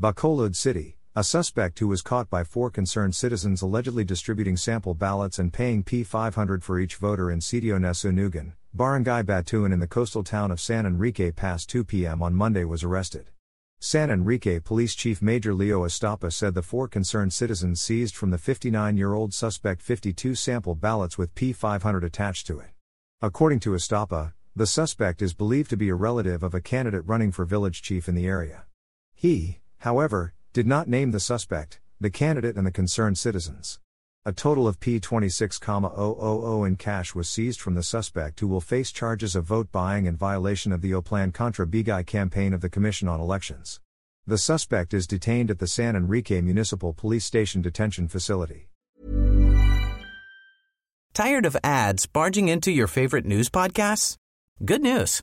Bacolod City. A suspect who was caught by four concerned citizens allegedly distributing sample ballots and paying P500 for each voter in Sitio Nesunugan, Barangay Batuan in the coastal town of San Enrique past 2 p.m. on Monday was arrested. San Enrique Police Chief Major Leo Estapa said the four concerned citizens seized from the 59 year old suspect 52 sample ballots with P500 attached to it. According to Estapa, the suspect is believed to be a relative of a candidate running for village chief in the area. He, however, did not name the suspect, the candidate, and the concerned citizens. A total of P26,000 in cash was seized from the suspect who will face charges of vote buying and violation of the Oplan Plan Kontra Bigay campaign of the Commission on Elections. The suspect is detained at the San Enrique Municipal Police Station Detention Facility. Tired of ads barging into your favorite news podcasts? Good news.